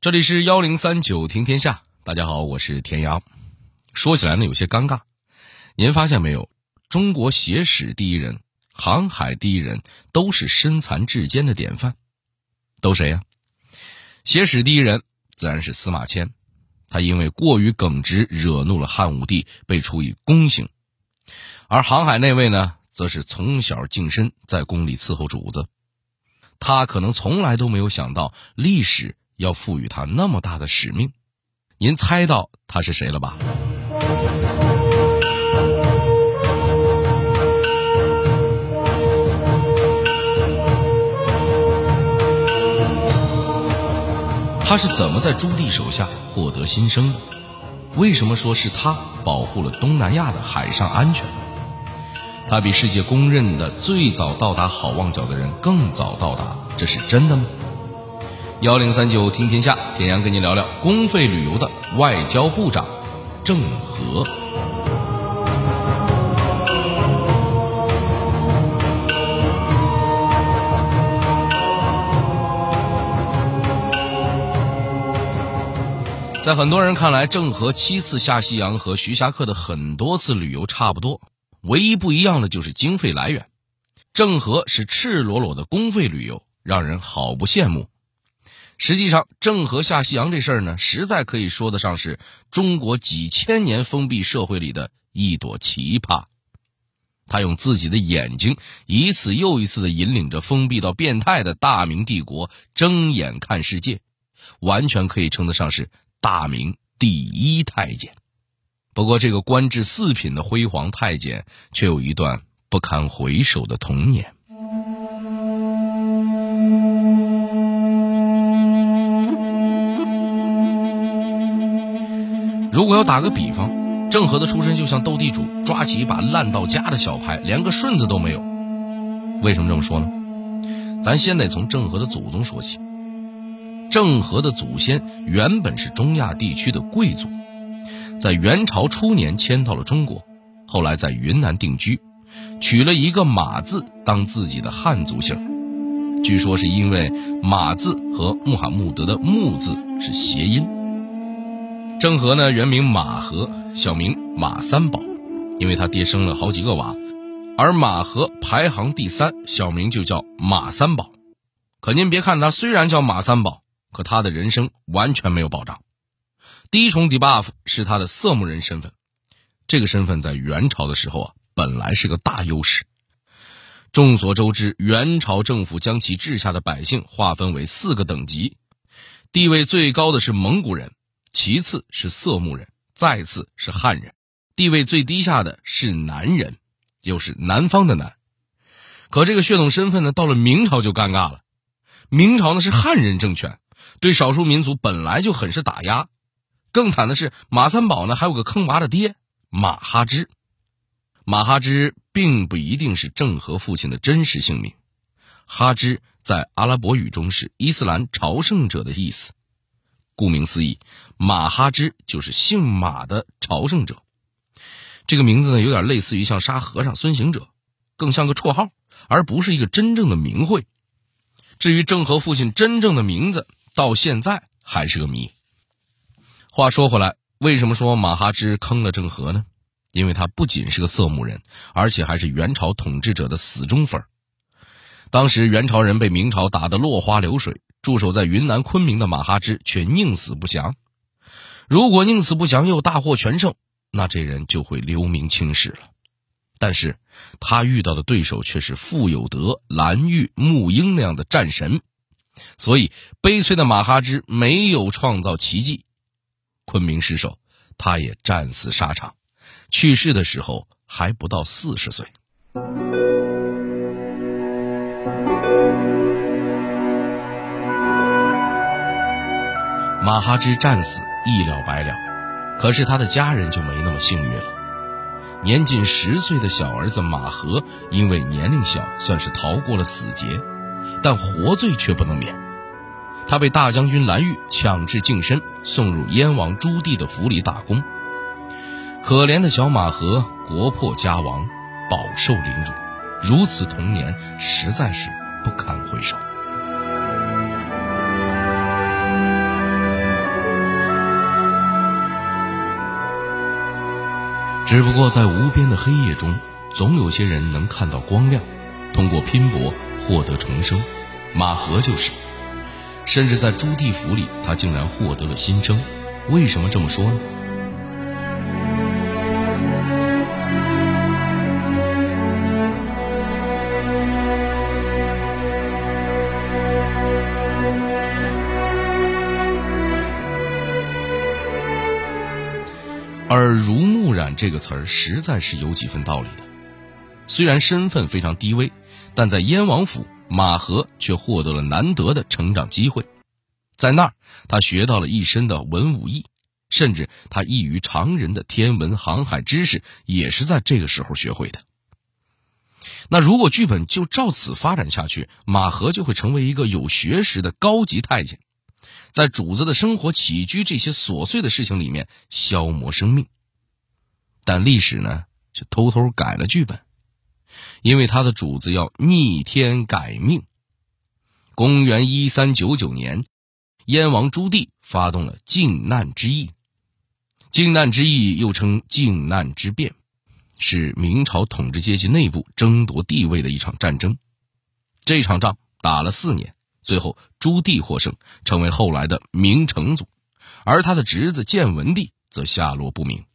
这里是幺零三九听天下，大家好，我是田阳。说起来呢，有些尴尬。您发现没有？中国写史第一人、航海第一人，都是身残志坚的典范。都谁呀？写史第一人自然是司马迁，他因为过于耿直，惹怒了汉武帝，被处以宫刑。而航海那位呢，则是从小净身，在宫里伺候主子。他可能从来都没有想到，历史要赋予他那么大的使命。您猜到他是谁了吧？他是怎么在朱棣手下获得新生的？为什么说是他保护了东南亚的海上安全？他比世界公认的最早到达好望角的人更早到达，这是真的吗？幺零三九听天下，田阳跟您聊聊公费旅游的外交部长郑和。在很多人看来，郑和七次下西洋和徐霞客的很多次旅游差不多，唯一不一样的就是经费来源。郑和是赤裸裸的公费旅游，让人好不羡慕。实际上，郑和下西洋这事儿呢，实在可以说得上是中国几千年封闭社会里的一朵奇葩。他用自己的眼睛，一次又一次的引领着封闭到变态的大明帝国睁眼看世界，完全可以称得上是。大明第一太监，不过这个官至四品的辉煌太监，却有一段不堪回首的童年。如果要打个比方，郑和的出身就像斗地主抓起一把烂到家的小牌，连个顺子都没有。为什么这么说呢？咱先得从郑和的祖宗说起。郑和的祖先原本是中亚地区的贵族，在元朝初年迁到了中国，后来在云南定居，取了一个马字当自己的汉族姓。据说是因为马字和穆罕默德的穆字是谐音。郑和呢原名马和，小名马三宝，因为他爹生了好几个娃，而马和排行第三，小名就叫马三宝。可您别看他虽然叫马三宝。可他的人生完全没有保障。第一重 debuff 是他的色目人身份，这个身份在元朝的时候啊，本来是个大优势。众所周知，元朝政府将其治下的百姓划分为四个等级，地位最高的是蒙古人，其次是色目人，再次是汉人，地位最低下的是南人，又是南方的南。可这个血统身份呢，到了明朝就尴尬了，明朝呢是汉人政权。对少数民族本来就很是打压，更惨的是马三宝呢还有个坑娃的爹马哈之。马哈之并不一定是郑和父亲的真实姓名，哈之在阿拉伯语中是伊斯兰朝圣者的意思。顾名思义，马哈之就是姓马的朝圣者。这个名字呢有点类似于像沙和尚孙行者，更像个绰号，而不是一个真正的名讳。至于郑和父亲真正的名字，到现在还是个谜。话说回来，为什么说马哈之坑了郑和呢？因为他不仅是个色目人，而且还是元朝统治者的死忠粉。当时元朝人被明朝打得落花流水，驻守在云南昆明的马哈之却宁死不降。如果宁死不降又大获全胜，那这人就会留名青史了。但是他遇到的对手却是傅有德、蓝玉、沐英那样的战神。所以，悲催的马哈之没有创造奇迹，昆明失守，他也战死沙场，去世的时候还不到四十岁。马哈之战死一了百了，可是他的家人就没那么幸运了。年仅十岁的小儿子马和，因为年龄小，算是逃过了死劫。但活罪却不能免，他被大将军蓝玉强制净身，送入燕王朱棣的府里打工。可怜的小马和国破家亡，饱受凌辱，如此童年实在是不堪回首。只不过在无边的黑夜中，总有些人能看到光亮，通过拼搏获得重生。马和就是，甚至在朱棣府里，他竟然获得了新生。为什么这么说呢？这个词儿实在是有几分道理的。虽然身份非常低微，但在燕王府，马和却获得了难得的成长机会。在那儿，他学到了一身的文武艺，甚至他异于常人的天文航海知识也是在这个时候学会的。那如果剧本就照此发展下去，马和就会成为一个有学识的高级太监。在主子的生活起居这些琐碎的事情里面消磨生命，但历史呢却偷偷改了剧本，因为他的主子要逆天改命。公元一三九九年，燕王朱棣发动了靖难之役。靖难之役又称靖难之变，是明朝统治阶级内部争夺地位的一场战争。这场仗打了四年。最后，朱棣获胜，成为后来的明成祖，而他的侄子建文帝则下落不明。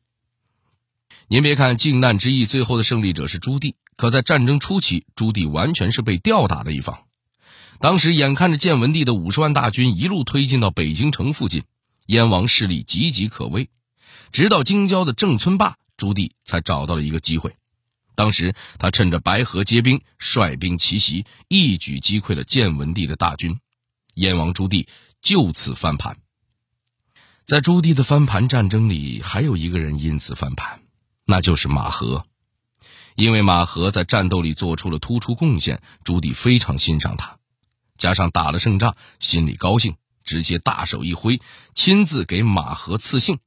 您别看靖难之役最后的胜利者是朱棣，可在战争初期，朱棣完全是被吊打的一方。当时眼看着建文帝的五十万大军一路推进到北京城附近，燕王势力岌岌可危，直到京郊的郑村坝，朱棣才找到了一个机会。当时，他趁着白河结冰，率兵奇袭，一举击溃了建文帝的大军，燕王朱棣就此翻盘。在朱棣的翻盘战争里，还有一个人因此翻盘，那就是马和。因为马和在战斗里做出了突出贡献，朱棣非常欣赏他，加上打了胜仗，心里高兴，直接大手一挥，亲自给马和赐姓，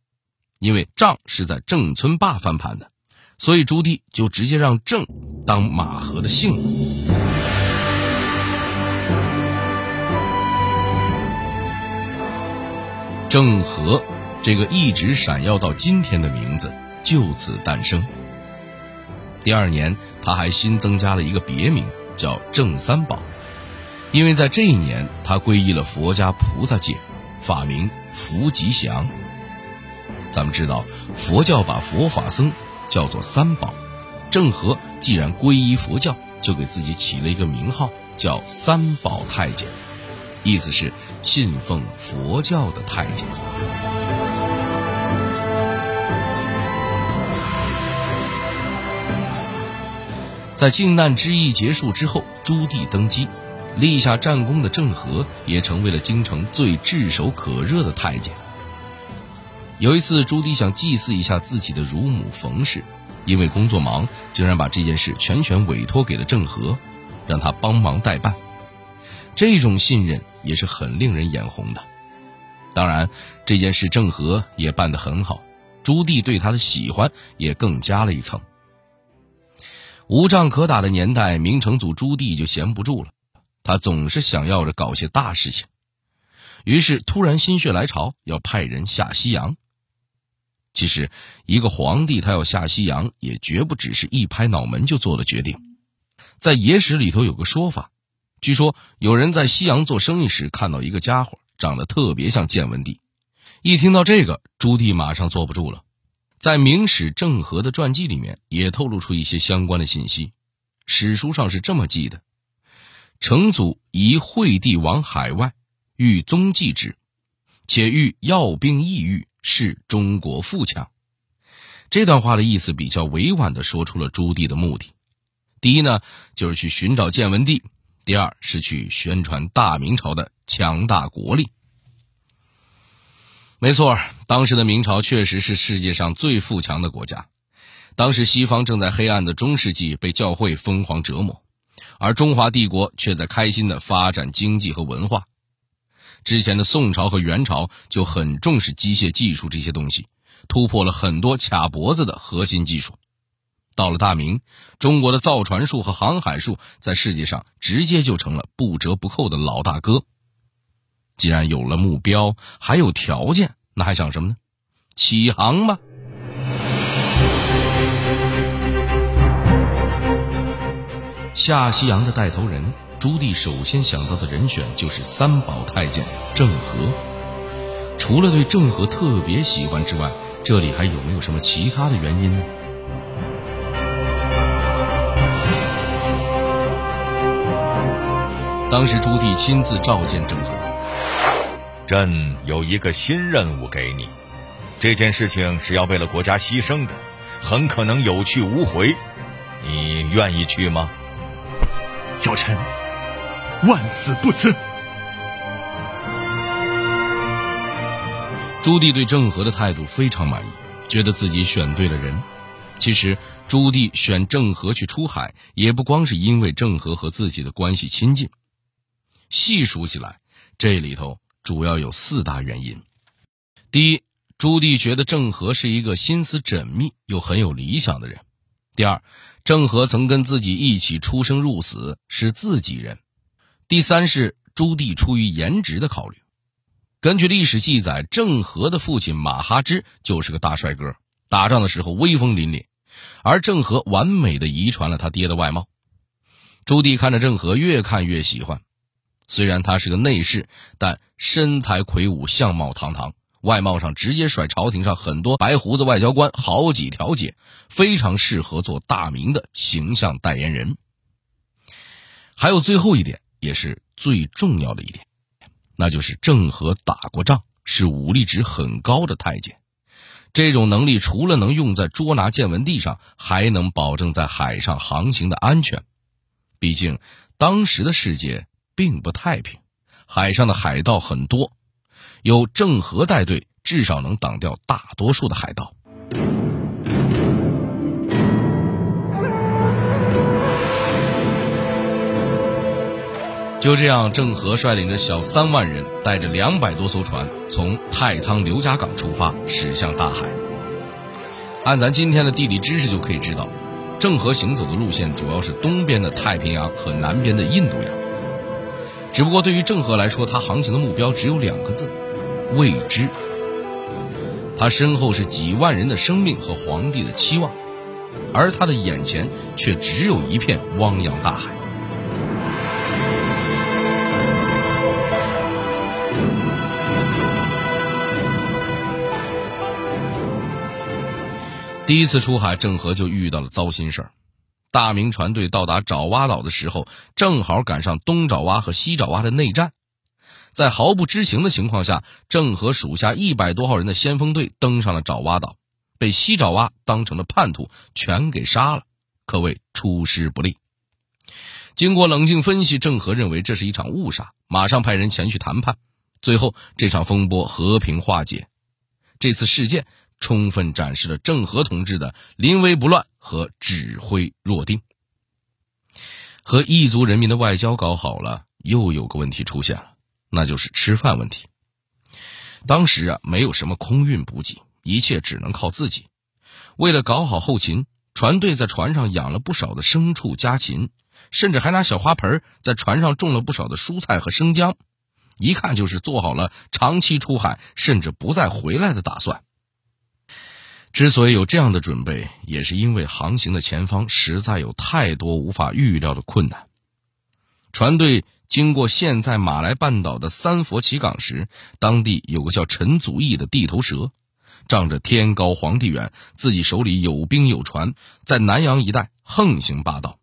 因为仗是在郑村坝翻盘的。所以朱棣就直接让郑当马和的姓。郑和这个一直闪耀到今天的名字就此诞生。第二年，他还新增加了一个别名，叫郑三宝，因为在这一年他皈依了佛家菩萨戒，法名福吉祥。咱们知道，佛教把佛法僧。叫做三宝，郑和既然皈依佛教，就给自己起了一个名号，叫三宝太监，意思是信奉佛教的太监。在靖难之役结束之后，朱棣登基，立下战功的郑和也成为了京城最炙手可热的太监。有一次，朱棣想祭祀一下自己的乳母冯氏，因为工作忙，竟然把这件事全权委托给了郑和，让他帮忙代办。这种信任也是很令人眼红的。当然，这件事郑和也办得很好，朱棣对他的喜欢也更加了一层。无仗可打的年代，明成祖朱棣就闲不住了，他总是想要着搞些大事情，于是突然心血来潮，要派人下西洋。其实，一个皇帝他要下西洋，也绝不只是一拍脑门就做了决定。在野史里头有个说法，据说有人在西洋做生意时看到一个家伙长得特别像建文帝。一听到这个，朱棣马上坐不住了。在《明史》郑和的传记里面也透露出一些相关的信息。史书上是这么记的：成祖移惠帝往海外，欲宗继之，且欲要兵异域。是中国富强，这段话的意思比较委婉的说出了朱棣的目的。第一呢，就是去寻找建文帝；第二是去宣传大明朝的强大国力。没错，当时的明朝确实是世界上最富强的国家。当时西方正在黑暗的中世纪被教会疯狂折磨，而中华帝国却在开心的发展经济和文化。之前的宋朝和元朝就很重视机械技术这些东西，突破了很多卡脖子的核心技术。到了大明，中国的造船术和航海术在世界上直接就成了不折不扣的老大哥。既然有了目标，还有条件，那还想什么呢？起航吧！下西洋的带头人，朱棣首先想到的人选就是三宝太监郑和。除了对郑和特别喜欢之外，这里还有没有什么其他的原因呢？当时朱棣亲自召见郑和，朕有一个新任务给你，这件事情是要为了国家牺牲的，很可能有去无回，你愿意去吗？小臣万死不辞。朱棣对郑和的态度非常满意，觉得自己选对了人。其实，朱棣选郑和去出海，也不光是因为郑和和自己的关系亲近。细数起来，这里头主要有四大原因：第一，朱棣觉得郑和是一个心思缜密又很有理想的人；第二，郑和曾跟自己一起出生入死，是自己人。第三是朱棣出于颜值的考虑。根据历史记载，郑和的父亲马哈之就是个大帅哥，打仗的时候威风凛凛，而郑和完美的遗传了他爹的外貌。朱棣看着郑和，越看越喜欢。虽然他是个内侍，但身材魁梧，相貌堂堂。外貌上直接甩朝廷上很多白胡子外交官好几条街，非常适合做大明的形象代言人。还有最后一点，也是最重要的一点，那就是郑和打过仗，是武力值很高的太监。这种能力除了能用在捉拿建文帝上，还能保证在海上航行的安全。毕竟当时的世界并不太平，海上的海盗很多。有郑和带队，至少能挡掉大多数的海盗。就这样，郑和率领着小三万人，带着两百多艘船，从太仓刘家港出发，驶向大海。按咱今天的地理知识就可以知道，郑和行走的路线主要是东边的太平洋和南边的印度洋。只不过对于郑和来说，他航行的目标只有两个字。未知，他身后是几万人的生命和皇帝的期望，而他的眼前却只有一片汪洋大海。第一次出海，郑和就遇到了糟心事儿。大明船队到达爪哇岛的时候，正好赶上东爪哇和西爪哇的内战。在毫不知情的情况下，郑和属下一百多号人的先锋队登上了爪哇岛，被西爪哇当成了叛徒，全给杀了，可谓出师不利。经过冷静分析，郑和认为这是一场误杀，马上派人前去谈判。最后，这场风波和平化解。这次事件充分展示了郑和同志的临危不乱和指挥若定。和异族人民的外交搞好了，又有个问题出现了。那就是吃饭问题。当时啊，没有什么空运补给，一切只能靠自己。为了搞好后勤，船队在船上养了不少的牲畜家禽，甚至还拿小花盆在船上种了不少的蔬菜和生姜，一看就是做好了长期出海甚至不再回来的打算。之所以有这样的准备，也是因为航行的前方实在有太多无法预料的困难。船队。经过现在马来半岛的三佛齐港时，当地有个叫陈祖义的地头蛇，仗着天高皇帝远，自己手里有兵有船，在南洋一带横行霸道。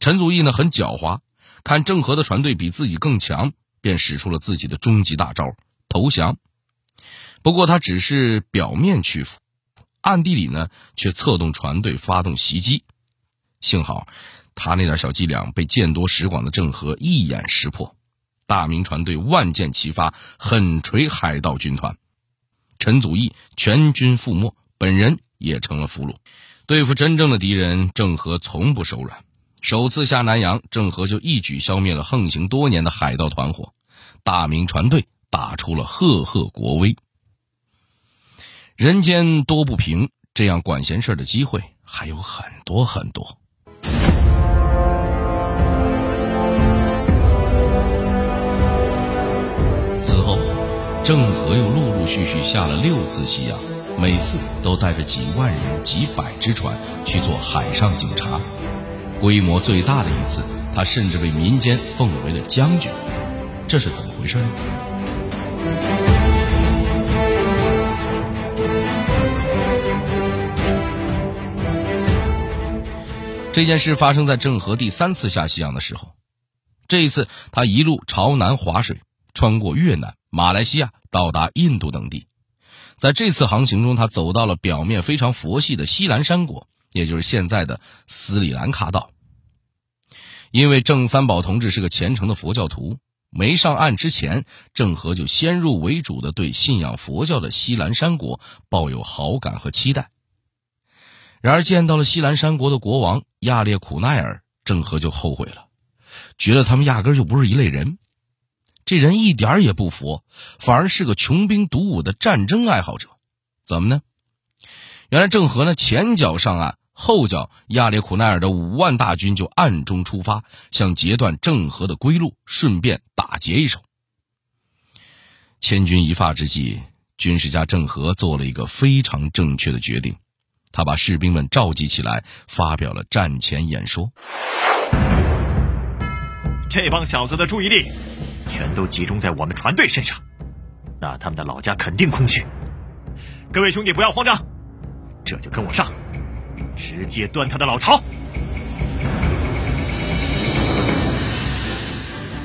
陈祖义呢很狡猾，看郑和的船队比自己更强，便使出了自己的终极大招——投降。不过他只是表面屈服，暗地里呢却策动船队发动袭击。幸好。他那点小伎俩被见多识广的郑和一眼识破，大明船队万箭齐发，狠锤海盗军团，陈祖义全军覆没，本人也成了俘虏。对付真正的敌人，郑和从不手软。首次下南洋，郑和就一举消灭了横行多年的海盗团伙，大明船队打出了赫赫国威。人间多不平，这样管闲事的机会还有很多很多。此后郑和又陆陆续续下了六次西洋，每次都带着几万人、几百只船去做海上警察。规模最大的一次，他甚至被民间奉为了将军，这是怎么回事呢？这件事发生在郑和第三次下西洋的时候，这一次他一路朝南划水，穿过越南、马来西亚，到达印度等地。在这次航行中，他走到了表面非常佛系的西兰山国，也就是现在的斯里兰卡岛。因为郑三宝同志是个虔诚的佛教徒，没上岸之前，郑和就先入为主的对信仰佛教的西兰山国抱有好感和期待。然而见到了西兰山国的国王亚列苦奈尔，郑和就后悔了，觉得他们压根就不是一类人。这人一点也不佛，反而是个穷兵黩武的战争爱好者。怎么呢？原来郑和呢前脚上岸，后脚亚列苦奈尔的五万大军就暗中出发，想截断郑和的归路，顺便打劫一手。千钧一发之际，军事家郑和做了一个非常正确的决定，他把士兵们召集起来，发表了战前演说。这帮小子的注意力。全都集中在我们船队身上，那他们的老家肯定空虚。各位兄弟不要慌张，这就跟我上，直接端他的老巢。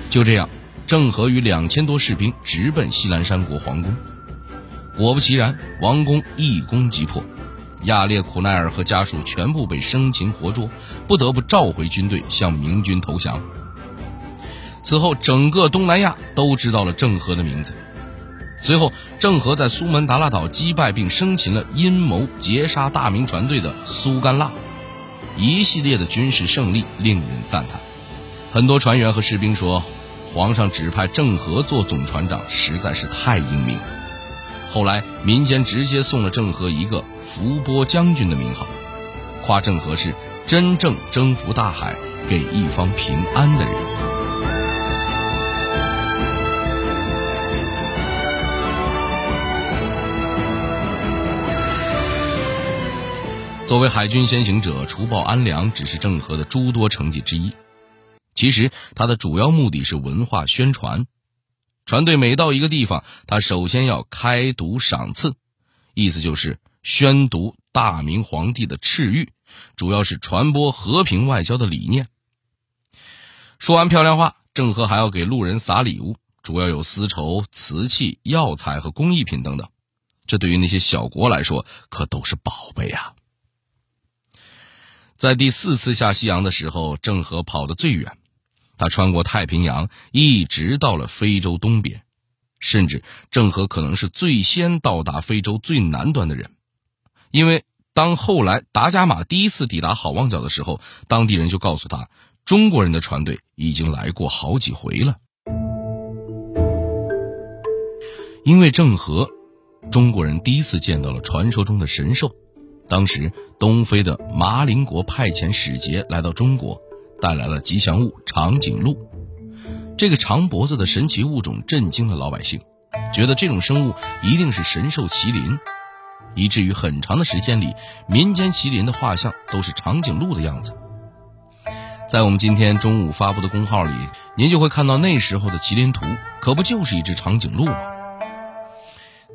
就这样，郑和与两千多士兵直奔西兰山国皇宫。果不其然，王宫一攻即破，亚列苦奈尔和家属全部被生擒活捉，不得不召回军队向明军投降。此后，整个东南亚都知道了郑和的名字。随后，郑和在苏门答腊岛击败并生擒了阴谋劫杀大明船队的苏干腊，一系列的军事胜利令人赞叹。很多船员和士兵说，皇上指派郑和做总船长实在是太英明。后来，民间直接送了郑和一个“伏波将军”的名号，夸郑和是真正征服大海、给一方平安的人。作为海军先行者，除暴安良只是郑和的诸多成绩之一。其实，他的主要目的是文化宣传。船队每到一个地方，他首先要开读赏赐，意思就是宣读大明皇帝的敕谕，主要是传播和平外交的理念。说完漂亮话，郑和还要给路人撒礼物，主要有丝绸、瓷器、药材和工艺品等等。这对于那些小国来说，可都是宝贝啊！在第四次下西洋的时候，郑和跑得最远，他穿过太平洋，一直到了非洲东边，甚至郑和可能是最先到达非洲最南端的人，因为当后来达伽马第一次抵达好望角的时候，当地人就告诉他，中国人的船队已经来过好几回了。因为郑和，中国人第一次见到了传说中的神兽。当时，东非的麻林国派遣使节来到中国，带来了吉祥物长颈鹿。这个长脖子的神奇物种震惊了老百姓，觉得这种生物一定是神兽麒麟，以至于很长的时间里，民间麒麟的画像都是长颈鹿的样子。在我们今天中午发布的公号里，您就会看到那时候的麒麟图，可不就是一只长颈鹿吗？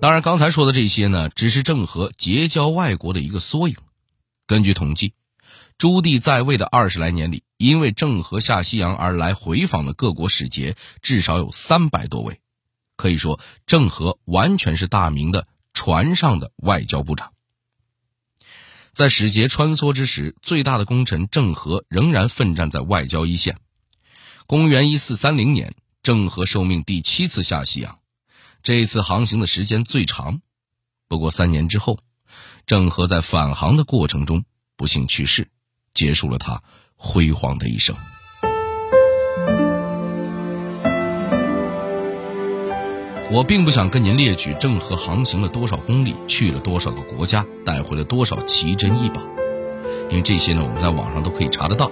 当然，刚才说的这些呢，只是郑和结交外国的一个缩影。根据统计，朱棣在位的二十来年里，因为郑和下西洋而来回访的各国使节至少有三百多位。可以说，郑和完全是大明的船上的外交部长。在使节穿梭之时，最大的功臣郑和仍然奋战在外交一线。公元一四三零年，郑和受命第七次下西洋。这一次航行的时间最长，不过三年之后，郑和在返航的过程中不幸去世，结束了他辉煌的一生。我并不想跟您列举郑和航行了多少公里，去了多少个国家，带回了多少奇珍异宝，因为这些呢，我们在网上都可以查得到。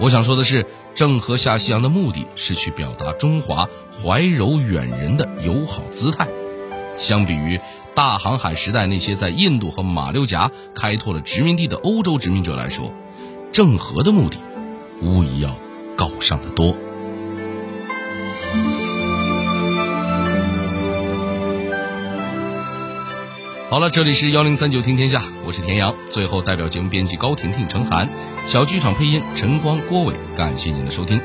我想说的是，郑和下西洋的目的是去表达中华怀柔远人的友好姿态。相比于大航海时代那些在印度和马六甲开拓了殖民地的欧洲殖民者来说，郑和的目的无疑要高尚的多。好了，这里是幺零三九听天下，我是田阳。最后，代表节目编辑高婷婷、陈涵，小剧场配音陈光、郭伟，感谢您的收听。